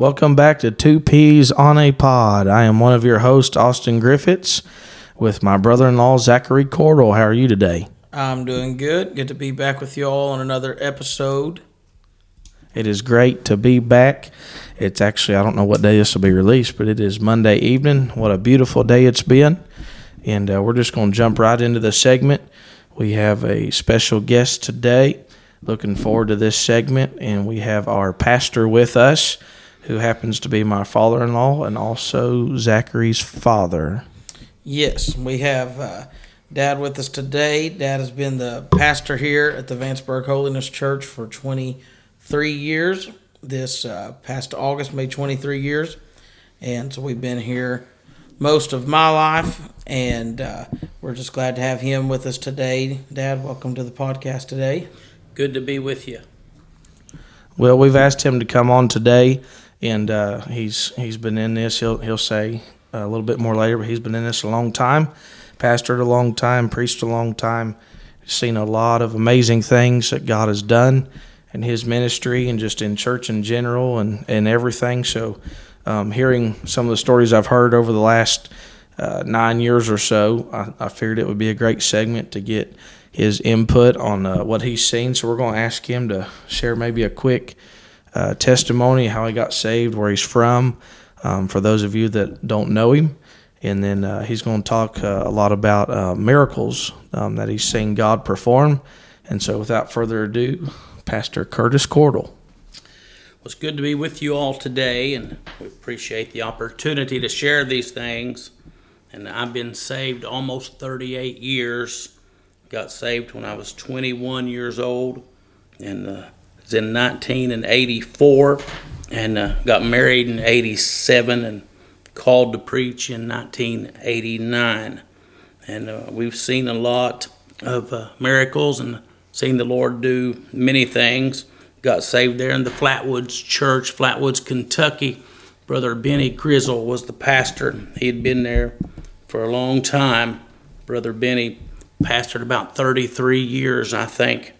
Welcome back to Two Peas on a Pod. I am one of your hosts, Austin Griffiths, with my brother in law, Zachary Cordell. How are you today? I'm doing good. Good to be back with you all on another episode. It is great to be back. It's actually, I don't know what day this will be released, but it is Monday evening. What a beautiful day it's been. And uh, we're just going to jump right into the segment. We have a special guest today. Looking forward to this segment. And we have our pastor with us who happens to be my father in law and also Zachary's father. Yes, we have uh, Dad with us today. Dad has been the pastor here at the Vanceburg Holiness Church for 23 years. This uh, past August made 23 years. And so we've been here most of my life. And uh, we're just glad to have him with us today. Dad, welcome to the podcast today. Good to be with you. Well, we've asked him to come on today and uh, he's he's been in this. He'll he'll say a little bit more later, but he's been in this a long time, pastored a long time, preached a long time, seen a lot of amazing things that God has done in his ministry and just in church in general and and everything. So, um, hearing some of the stories I've heard over the last uh, nine years or so, I, I, figured it would be a great segment to get his input on uh, what he's seen. So we're going to ask him to share maybe a quick uh, testimony, how he got saved, where he's from, um, for those of you that don't know him. And then uh, he's going to talk uh, a lot about uh, miracles um, that he's seen God perform. And so, without further ado, Pastor Curtis Cordell. Well, it's good to be with you all today, and we appreciate the opportunity to share these things. And I've been saved almost 38 years. Got saved when I was 21 years old, and uh, was in 1984 and uh, got married in 87 and called to preach in 1989. And uh, we've seen a lot of uh, miracles and seen the Lord do many things. Got saved there in the Flatwoods Church, Flatwoods, Kentucky. Brother Benny Grizzle was the pastor. He had been there for a long time. Brother Benny pastored about 33 years, I think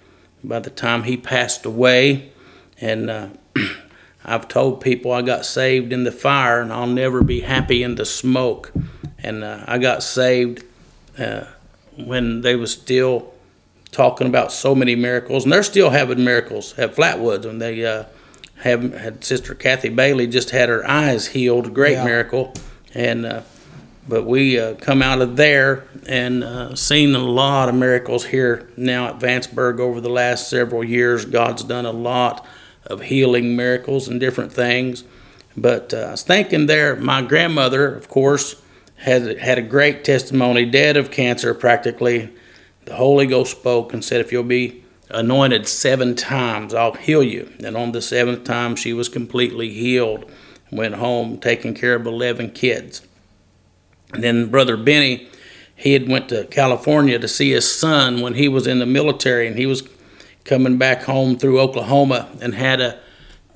by the time he passed away. And uh, I've told people I got saved in the fire and I'll never be happy in the smoke. And uh, I got saved uh, when they was still talking about so many miracles, and they're still having miracles at Flatwoods. And they uh, have had Sister Kathy Bailey just had her eyes healed, great yeah. miracle, and uh, but we uh, come out of there and uh, seen a lot of miracles here now at Vanceburg over the last several years. God's done a lot of healing miracles and different things. But uh, I was thinking there, my grandmother, of course, had had a great testimony, dead of cancer practically. The Holy Ghost spoke and said, "If you'll be anointed seven times, I'll heal you." And on the seventh time, she was completely healed. Went home taking care of eleven kids. And then Brother Benny, he had went to California to see his son when he was in the military, and he was coming back home through Oklahoma and had a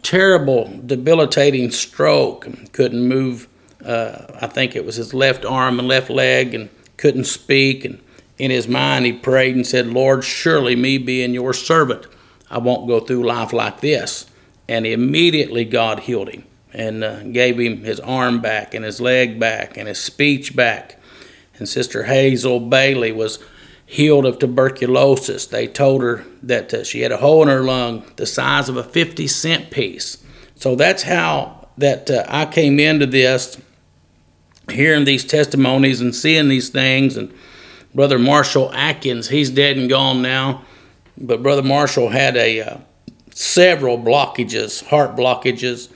terrible, debilitating stroke. Couldn't move. Uh, I think it was his left arm and left leg, and couldn't speak. And in his mind, he prayed and said, "Lord, surely me being your servant, I won't go through life like this." And immediately God healed him and uh, gave him his arm back and his leg back and his speech back. And Sister Hazel Bailey was healed of tuberculosis. They told her that uh, she had a hole in her lung the size of a 50 cent piece. So that's how that uh, I came into this, hearing these testimonies and seeing these things. And Brother Marshall Atkins, he's dead and gone now, but Brother Marshall had a uh, several blockages, heart blockages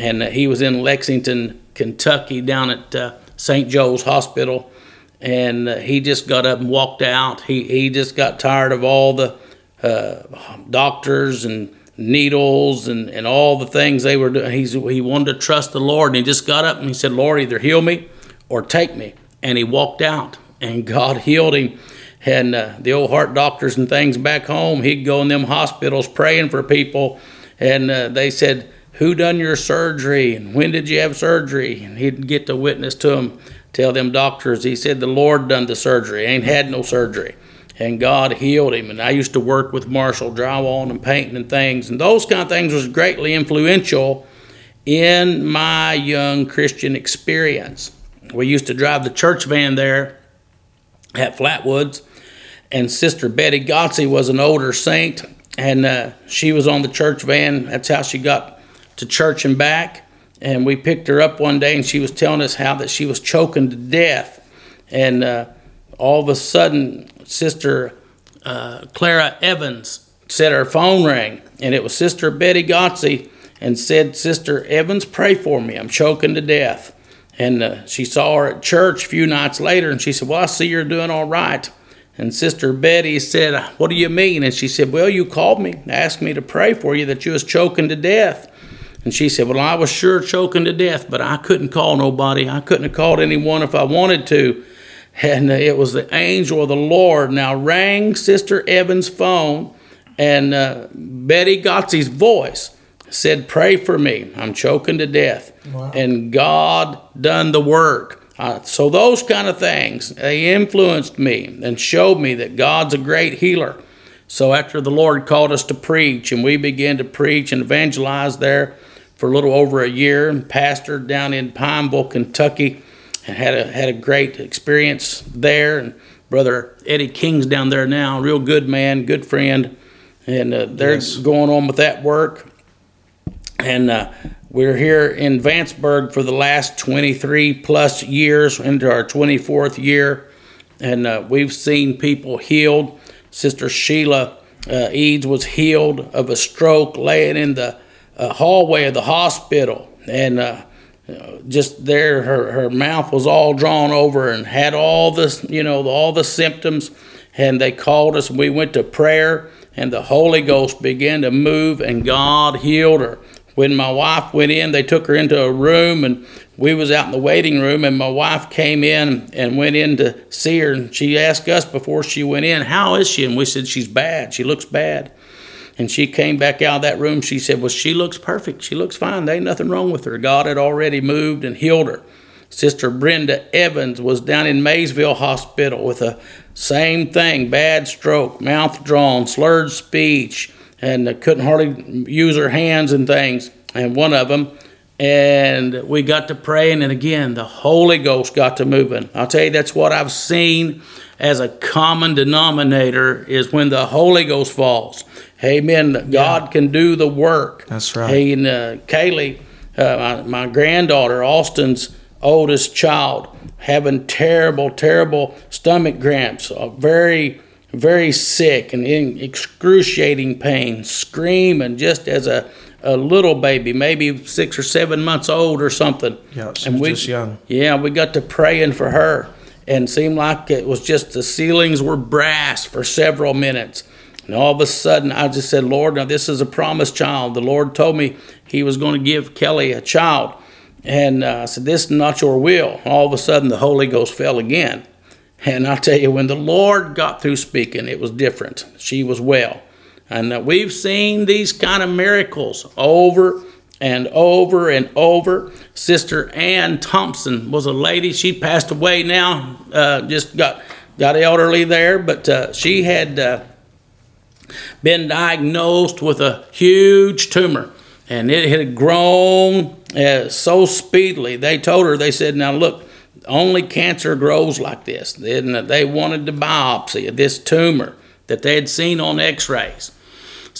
and he was in Lexington, Kentucky, down at uh, St. Joe's Hospital, and he just got up and walked out. He he just got tired of all the uh, doctors and needles and, and all the things they were doing. He's, he wanted to trust the Lord, and he just got up and he said, "Lord, either heal me or take me." And he walked out, and God healed him. And uh, the old heart doctors and things back home, he'd go in them hospitals praying for people, and uh, they said who done your surgery and when did you have surgery? And he'd get to witness to them, tell them doctors, he said, the Lord done the surgery, ain't had no surgery. And God healed him. And I used to work with Marshall drywall and painting and things. And those kind of things was greatly influential in my young Christian experience. We used to drive the church van there at Flatwoods, and Sister Betty Gotsey was an older saint, and uh, she was on the church van. That's how she got to church and back. And we picked her up one day, and she was telling us how that she was choking to death, and uh, all of a sudden, Sister uh, Clara Evans said her phone rang, and it was Sister Betty Gotsey, and said, "Sister Evans, pray for me. I'm choking to death." And uh, she saw her at church a few nights later, and she said, Well, I see you're doing all right. And Sister Betty said, What do you mean? And she said, Well, you called me, asked me to pray for you that you was choking to death. And she said, Well, I was sure choking to death, but I couldn't call nobody. I couldn't have called anyone if I wanted to. And uh, it was the angel of the Lord now rang Sister Evans' phone, and uh, Betty Gotsey's voice said, Pray for me. I'm choking to death. Wow. And God done the work. Uh, so those kind of things, they influenced me and showed me that God's a great healer. So after the Lord called us to preach, and we began to preach and evangelize there for a little over a year, and pastored down in Pineville, Kentucky, and had a had a great experience there. And brother Eddie King's down there now, real good man, good friend, and uh, they're yes. going on with that work. And uh, we're here in Vanceburg for the last 23 plus years, into our 24th year, and uh, we've seen people healed. Sister Sheila uh, Eads was healed of a stroke laying in the uh, hallway of the hospital, and uh, just there, her, her mouth was all drawn over and had all this, you know, all the symptoms. And they called us, and we went to prayer, and the Holy Ghost began to move, and God healed her when my wife went in, they took her into a room and we was out in the waiting room and my wife came in and went in to see her and she asked us before she went in, how is she? And we said, she's bad. She looks bad. And she came back out of that room. She said, well, she looks perfect. She looks fine. There ain't nothing wrong with her. God had already moved and healed her. Sister Brenda Evans was down in Maysville Hospital with the same thing, bad stroke, mouth drawn, slurred speech, and couldn't hardly use her hands and things. And one of them, and we got to praying, and again, the Holy Ghost got to moving. I'll tell you, that's what I've seen as a common denominator is when the Holy Ghost falls. Amen. Yeah. God can do the work. That's right. Hey, and uh, Kaylee, uh, my, my granddaughter, Austin's oldest child, having terrible, terrible stomach cramps, uh, very very sick and in excruciating pain, screaming just as a, a little baby, maybe six or seven months old or something. Yeah, she and we, just young. Yeah, we got to praying for her and seemed like it was just the ceilings were brass for several minutes. And all of a sudden, I just said, Lord, now this is a promised child. The Lord told me He was going to give Kelly a child. And uh, I said, This is not your will. All of a sudden, the Holy Ghost fell again. And I tell you, when the Lord got through speaking, it was different. She was well. And uh, we've seen these kind of miracles over and over and over. Sister Ann Thompson was a lady. She passed away now, uh, just got, got elderly there, but uh, she had uh, been diagnosed with a huge tumor. And it had grown uh, so speedily. They told her, they said, Now look, only cancer grows like this. They wanted to biopsy of this tumor that they had seen on x rays.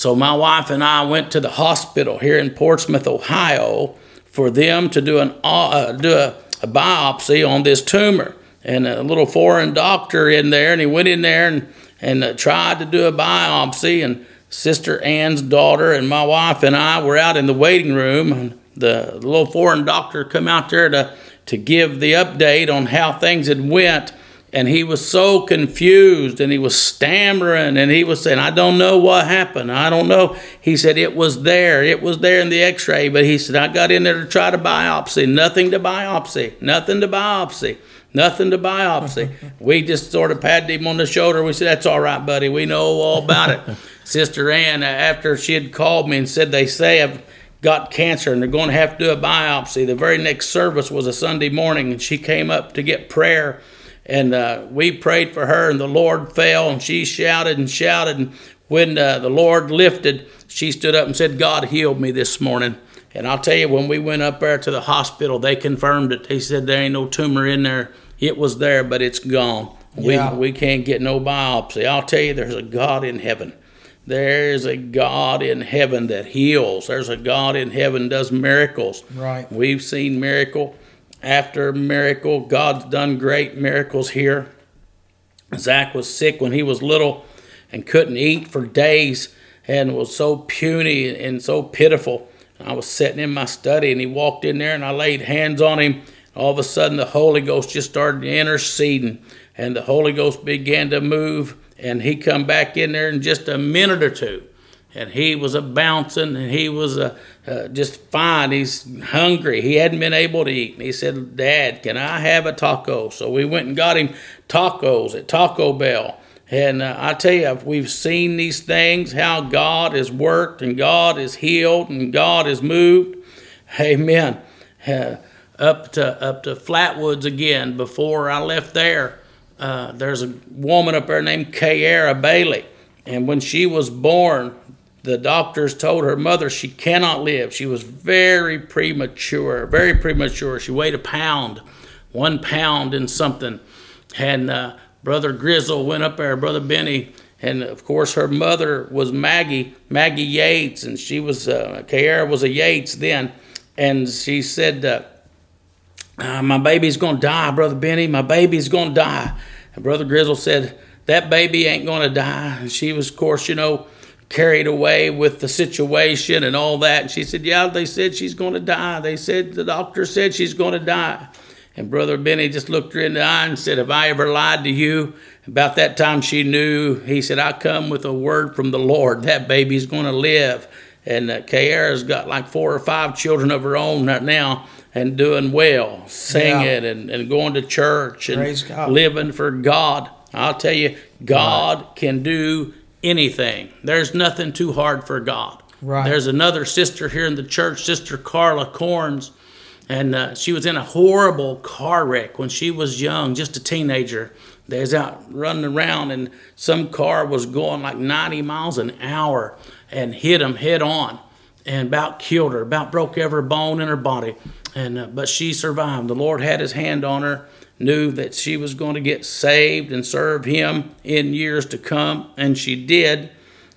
So my wife and I went to the hospital here in Portsmouth, Ohio, for them to do, an, uh, do a, a biopsy on this tumor. And a little foreign doctor in there, and he went in there and, and uh, tried to do a biopsy. And Sister Ann's daughter and my wife and I were out in the waiting room. And the little foreign doctor come out there to to give the update on how things had went and he was so confused and he was stammering and he was saying i don't know what happened. I don't know. He said it was there. It was there in the x-ray. But he said i got in there to try to biopsy. Nothing to biopsy. Nothing to biopsy. Nothing to biopsy. We just sort of patted him on the shoulder. We said that's all right buddy. We know all about it. Sister ann after she had called me and said they say i've got cancer and they're going to have to do a biopsy. The very next service was a Sunday morning, and she came up to get prayer. And uh, we prayed for her, and the Lord fell, and she shouted and shouted. And when uh, the Lord lifted, she stood up and said, God healed me this morning. And I'll tell you, when we went up there to the hospital, they confirmed it. They said there ain't no tumor in there. It was there, but it's gone. Yeah. We, we can't get no biopsy. I'll tell you, there's a God in heaven. There's a God in heaven that heals. There's a God in heaven does miracles. Right. We've seen miracle after miracle. God's done great miracles here. Zach was sick when he was little and couldn't eat for days and was so puny and so pitiful. I was sitting in my study and he walked in there and I laid hands on him. All of a sudden, the Holy Ghost just started interceding and the Holy Ghost began to move and he come back in there in just a minute or two and he was a bouncing and he was a, uh, just fine. He's hungry. He hadn't been able to eat. And he said dad can i have a taco? So we went and got him tacos at taco bell. And uh, i tell you we've seen these things how god has worked and god has healed and god has moved. Amen. Uh, up to up to flatwoods again. Before i left there uh, there's a woman up there named Kayara Bailey. And when she was born, the doctors told her mother she cannot live. She was very premature, very premature. She weighed a pound, one pound and something. And uh, Brother Grizzle went up there, Brother Benny, and of course her mother was Maggie, Maggie Yates, and she was, uh, Kayara was a Yates then. And she said, uh, uh, my baby's going to die, Brother Benny. My baby's going to die. And Brother Grizzle said, That baby ain't going to die. And she was, of course, you know, carried away with the situation and all that. And she said, Yeah, they said she's going to die. They said, The doctor said she's going to die. And Brother Benny just looked her in the eye and said, Have I ever lied to you? About that time she knew. He said, I come with a word from the Lord. That baby's going to live. And uh, Kayara's got like four or five children of her own right now and doing well, singing Yeah. and, and going to church and living for God. I'll tell you, God can do anything. There's nothing too hard for God. Right. There's another sister here in the church, Sister Carla Corns, and uh, she was in a horrible car wreck when she was young, just a teenager. They was out running around, and some car was going like 90 miles an hour and hit them head on, and about killed her, about broke every bone in her body. And uh, but she survived. The Lord had His hand on her, knew that she was going to get saved and serve Him in years to come, and she did.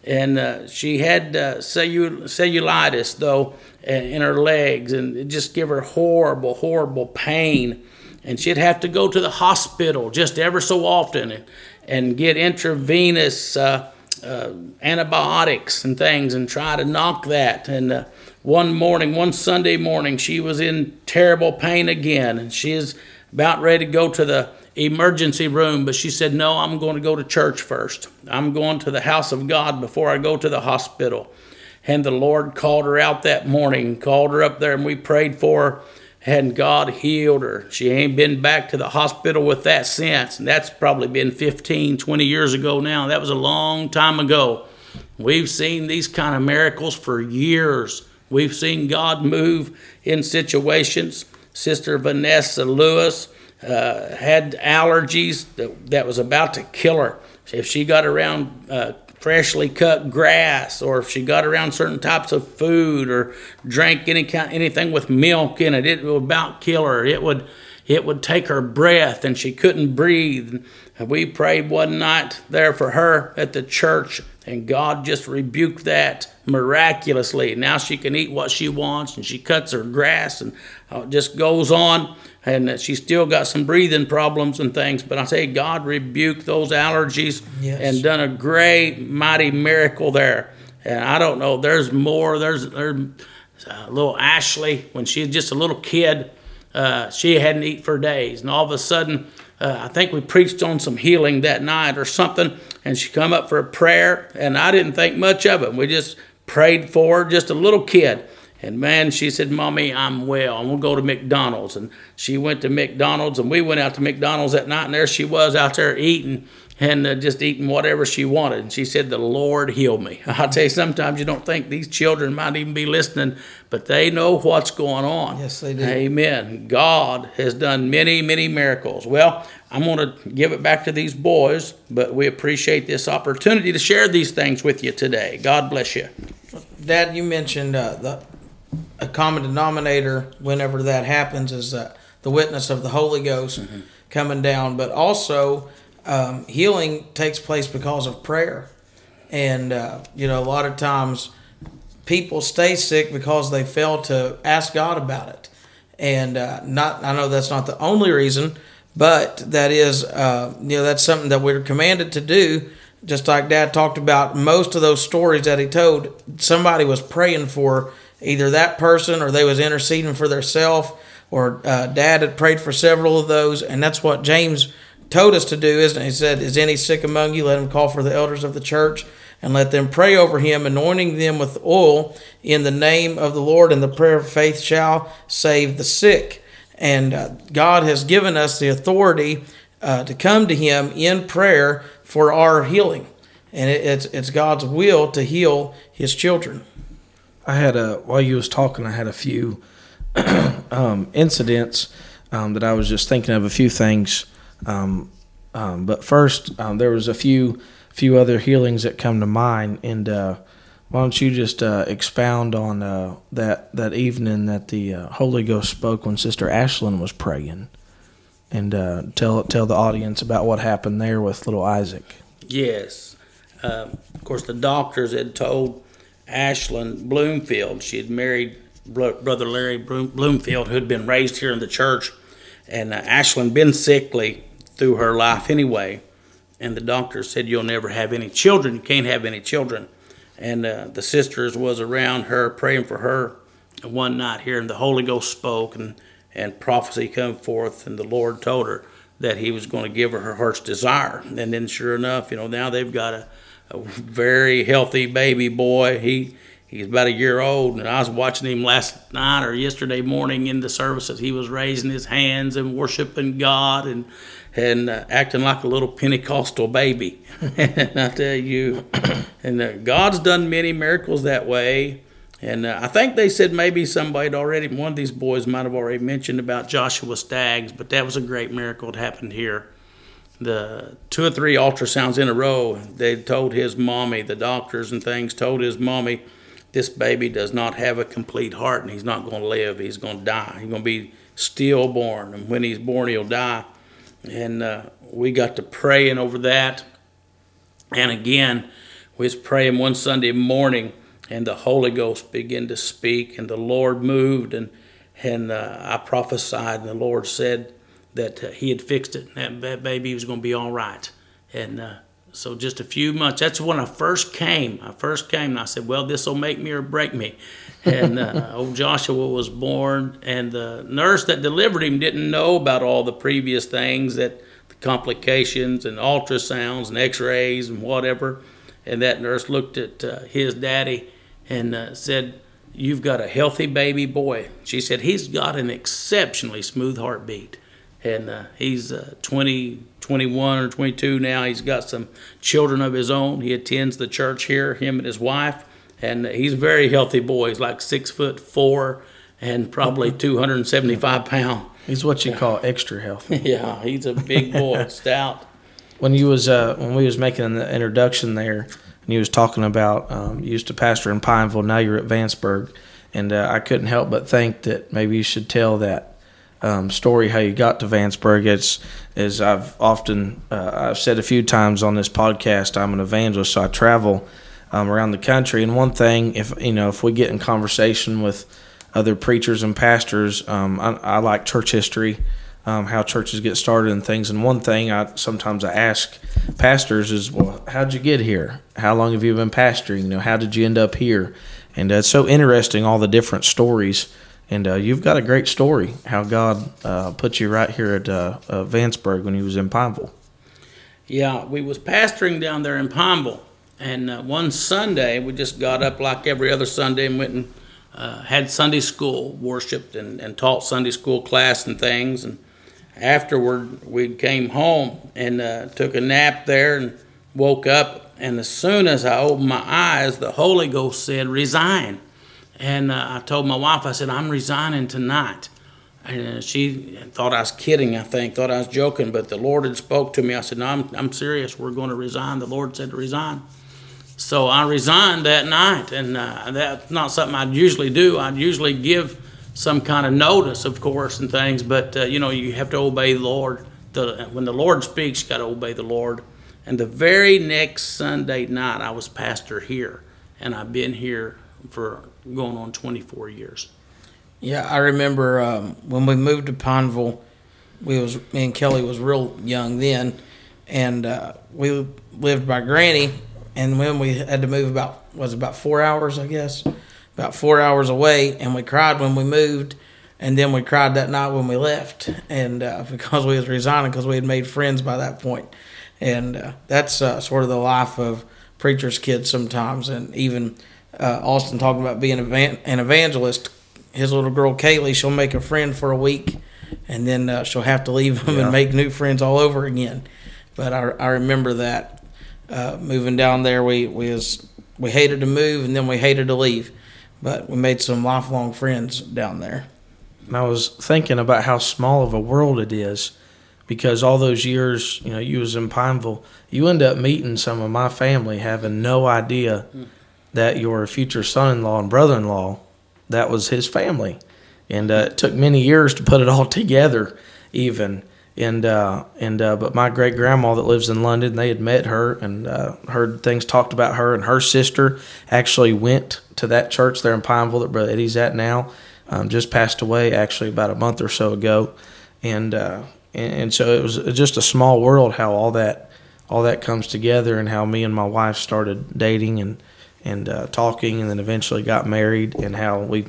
And uh, she had uh, cellul- cellulitis though in her legs and it just gave her horrible horrible pain. And she'd have to go to the hospital just ever so often and, and get intravenous uh, uh, antibiotics and things and try to knock that. And uh, one morning one sunday morning she was in terrible pain again and she is about ready to go to the emergency room, but she said, No, I'm going to go to church first. I'm going to the house of God before I go to the hospital. And the Lord called her out that morning, called her up there, and we prayed for her, and God healed her. She ain't been back to the hospital with that since. And that's probably been 15, 20 years ago now. That was a long time ago. We've seen these kind of miracles for years. We've seen God move in situations. Sister Vanessa Lewis uh, had allergies that, that was about to kill her. If she got around uh, freshly cut grass, or if she got around certain types of food, or drank any kind anything with milk in it, it would about kill her. It would it would take her breath, and she couldn't breathe. And we prayed one night there for her at the church, and God just rebuked that miraculously. Now she can eat what she wants, and she cuts her grass, and uh, just goes on. And uh, she's still got some breathing problems and things, but I say God rebuked those allergies Yes. and done a great, mighty miracle there. And I don't know, there's more. There's, there's uh, little Ashley when she was just a little kid. Uh, she hadn't eaten for days, and all of a sudden, uh, I think we preached on some healing that night or something, and she come up for a prayer, and I didn't think much of it. We just prayed for her, just a little kid. And man, she said, Mommy, I'm well. I'm going to go to McDonald's. And she went to McDonald's, and we went out to McDonald's that night, and there she was out there eating and uh, just eating whatever she wanted. And she said, The Lord healed me. I'll tell you, sometimes you don't think these children might even be listening, but they know what's going on. Yes, they do. Amen. God has done many, many miracles. Well, I'm going to give it back to these boys, but we appreciate this opportunity to share these things with you today. God bless you. Dad, you mentioned uh, the a common denominator whenever that happens is uh, the witness of the Holy Ghost coming down, but also um, healing takes place because of prayer. And, uh, you know, a lot of times people stay sick because they fail to ask God about it. And uh, not, I know that's not the only reason, but that is, uh, you know, that's something that we're commanded to do. Just like Dad talked about, most of those stories that he told, somebody was praying for either that person or they was interceding for themselves, or uh, Dad had prayed for several of those, and that's what James told us to do, isn't it? He said, "Is any sick among you? Let him call for the elders of the church." and let them pray over him, anointing them with oil in the name of the Lord, and the prayer of faith shall save the sick. And uh, God has given us the authority uh, to come to Him in prayer for our healing, and it, it's it's God's will to heal His children. I had a while you was talking, I had a few um, incidents um, that I was just thinking of a few things. Um, um but first, um, there was a few few other healings that come to mind. And uh, why don't you just uh, expound on uh, that that evening that the uh, Holy Ghost spoke when Sister Ashlyn was praying, and uh, tell tell the audience about what happened there with little Isaac. Yes, um, of course the doctors had told Ashlyn Bloomfield she had married brother Larry Bloomfield who had been raised here in the church, and uh, Ashlyn been sickly through her life anyway and the doctor said you'll never have any children. You can't have any children. And uh, the sisters was around her praying for her And one night here, and the Holy Ghost spoke, and and prophecy come forth, and the Lord told her that He was going to give her her heart's desire. And then, sure enough, you know, now they've got a, a very healthy baby boy. He he's about a year old, and I was watching him last night or yesterday morning in the services. He was raising his hands and worshiping God, and and uh, acting like a little Pentecostal baby. and I tell you, and uh, God's done many miracles that way. And uh, I think they said maybe somebody had already, one of these boys might have already mentioned about Joshua Staggs, but that was a great miracle that happened here. The two or three ultrasounds in a row, they told his mommy, the doctors and things told his mommy, this baby does not have a complete heart and he's not going to live. He's going to die. He's going to be stillborn. And when he's born, he'll die and uh, we got to praying over that. And again, we was praying one Sunday morning, and the Holy Ghost began to speak, and the Lord moved, and and uh, I prophesied, and the Lord said that uh, He had fixed it, and that baby was going to be all right. And uh, so, just a few months. That's when I first came. I first came, and I said, "Well, this will make me or break me." and uh, old Joshua was born, and the nurse that delivered him didn't know about all the previous things that the complications and ultrasounds and X-rays and whatever. And that nurse looked at uh, his daddy and uh, said, "You've got a healthy baby boy." She said, "He's got an exceptionally smooth heartbeat." And uh, he's uh, 20, 21 or 22 now. He's got some children of his own. He attends the church here, him and his wife, and he's a very healthy boy. He's like six foot four and probably 275 pounds. He's what you call extra healthy. yeah, he's a big boy, stout. When you was uh, when we was making the introduction there, and you was talking about um, you used to pastor in Pineville, now you're at Vanceburg, and uh, I couldn't help but think that maybe you should tell that um, story how you got to Vanceburg. It's as I've often uh, I've said a few times on this podcast. I'm an evangelist, so I travel um, around the country. And one thing, if you know, if we get in conversation with other preachers and pastors, um, I, I, like church history, um, how churches get started and things. And one thing I sometimes I ask pastors is, well, how'd you get here? How long have you been pastoring? You know, how did you end up here? And uh, it's so interesting all the different stories. And uh, you've got a great story how God uh, put you right here at uh, uh, Vanceburg when he was in Pineville. Yeah, we was pastoring down there in Pineville and uh, one Sunday, we just got up like every other Sunday and went and uh, had Sunday school, worshiped and, and taught Sunday school class and things. And afterward, we came home and took a nap there and woke up. And as soon as I opened my eyes, the Holy Ghost said, Resign. And uh, I told my wife, I said, I'm resigning tonight. And she thought I was kidding, I think, thought I was joking, but the Lord had spoke to me. I said, No, I'm, I'm serious. We're going to resign. The Lord said to resign. So I resigned that night, and uh, that's not something I'd usually do. I'd usually give some kind of notice, of course, and things, but uh, you know, you have to obey the Lord. The, when the Lord speaks, you got to obey the Lord. And the very next Sunday night, I was pastor here, and I've been here for going on 24 years. Yeah, I remember um, when we moved to Pineville. We was me and Kelly was real young then, and uh, we lived by Granny. And when we had to move about was about four hours, I guess, about four hours away, and we cried when we moved, and then we cried that night when we left, and uh, because we was resigning because we had made friends by that point, and uh, that's uh, sort of the life of preacher's kids sometimes, and even uh, Austin talking about being an evangelist. His little girl Kaylee, she'll make a friend for a week, and then uh, she'll have to leave them Yeah. and make new friends all over again. But I, I remember that uh, moving down there, we we was we hated to move and then we hated to leave, but we made some lifelong friends down there. And I was thinking about how small of a world it is because all those years, you know, you was in Pineville, you end up meeting some of my family having no idea that your future son-in-law and brother-in-law, that was his family. And uh, it took many years to put it all together even. And uh, and uh, but my great grandma that lives in London, they had met her and uh, heard things talked about her, and her sister actually went to that church there in Pineville that Brother Eddie's at now. Um, just passed away actually about a month or so ago, and uh, and, and so it was just a small world how all that all that comes together, and how me and my wife started dating and and uh, talking, and then eventually got married, and how we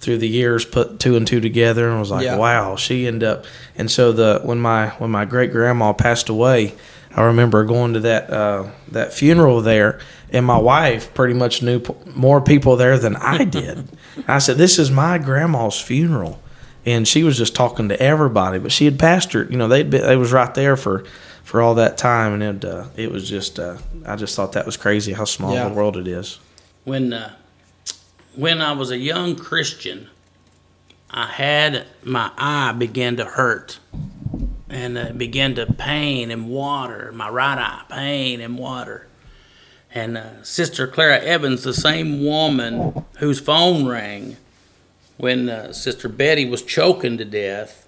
through the years put two and two together and was like, Yeah. wow, she ended up. And so the when my when my great grandma passed away, I remember going to that uh, that funeral there, and my wife pretty much knew p- more people there than I did. I said, "This is my grandma's funeral," and she was just talking to everybody. But she had pastored, you know, they'd been, they was right there for for all that time, and it uh, it was just uh, I just thought that was crazy how small Yeah. the world it is. when uh, when I was a young Christian, I had my eye began to hurt, and uh, began to pain and water. My right eye, pain and water. And uh, Sister Clara Evans, the same woman whose phone rang when uh, Sister Betty was choking to death,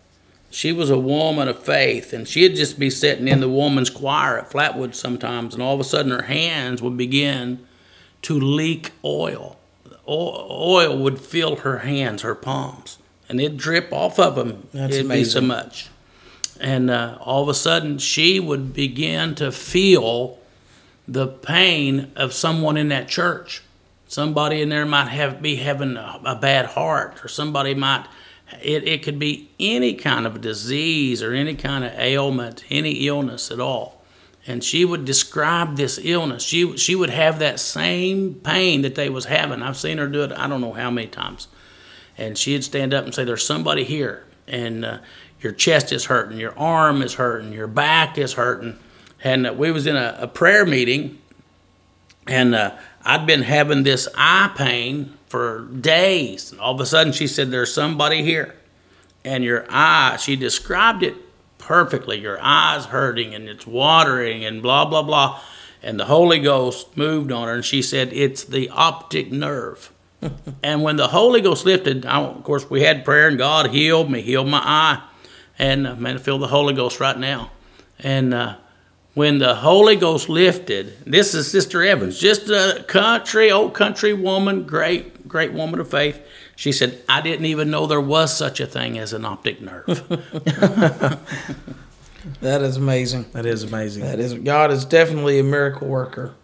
she was a woman of faith, and she'd just be sitting in the woman's choir at Flatwood sometimes, and all of a sudden her hands would begin to leak oil. O- Oil would fill her hands, her palms, and it'd drip off of them. That's It'd be so much. And uh, all of a sudden, she would begin to feel the pain of someone in that church. Somebody in there might have be having a, a bad heart, or somebody might. It, it could be any kind of disease or any kind of ailment, any illness at all and she would describe this illness. She she would have that same pain that they was having. I've seen her do it. I don't know how many times. And she'd stand up and say, "There's somebody here, and uh, your chest is hurting, your arm is hurting, your back is hurting." And uh, we was in a, a prayer meeting, and uh, I'd been having this eye pain for days. And all of a sudden, she said, "There's somebody here." and your eye, she described it perfectly. Your eye's hurting and it's watering and blah, blah, blah. And the Holy Ghost moved on her and she said, It's the optic nerve. and when the Holy Ghost lifted, I, of course, we had prayer and God healed me, healed my eye. And uh, man, I feel the Holy Ghost right now. And uh, when the Holy Ghost lifted, this is Sister Evans, just a country, old country woman, great, great woman of faith. She said, I didn't even know there was such a thing as an optic nerve. That is amazing. That is amazing. That is God is definitely a miracle worker.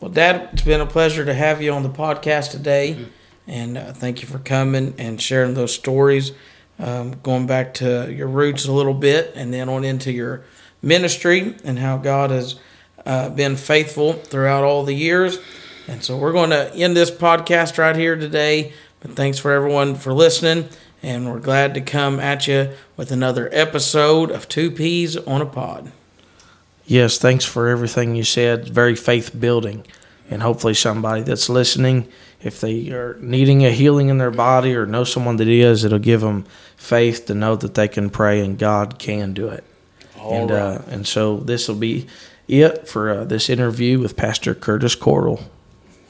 Well, Dad, it's been a pleasure to have you on the podcast today, and uh, thank you for coming and sharing those stories, um, going back to your roots a little bit, and then on into your ministry and how God has uh, been faithful throughout all the years. And so we're going to end this podcast right here today. But thanks for everyone for listening, and we're glad to come at you with another episode of Two Peas on a Pod. Yes, thanks for everything you said. Very faith building. And hopefully, somebody that's listening, if they are needing a healing in their body or know someone that is, it'll give them faith to know that they can pray and God can do it. and uh, and so this will be it for uh, this interview with Pastor Curtis Cordell.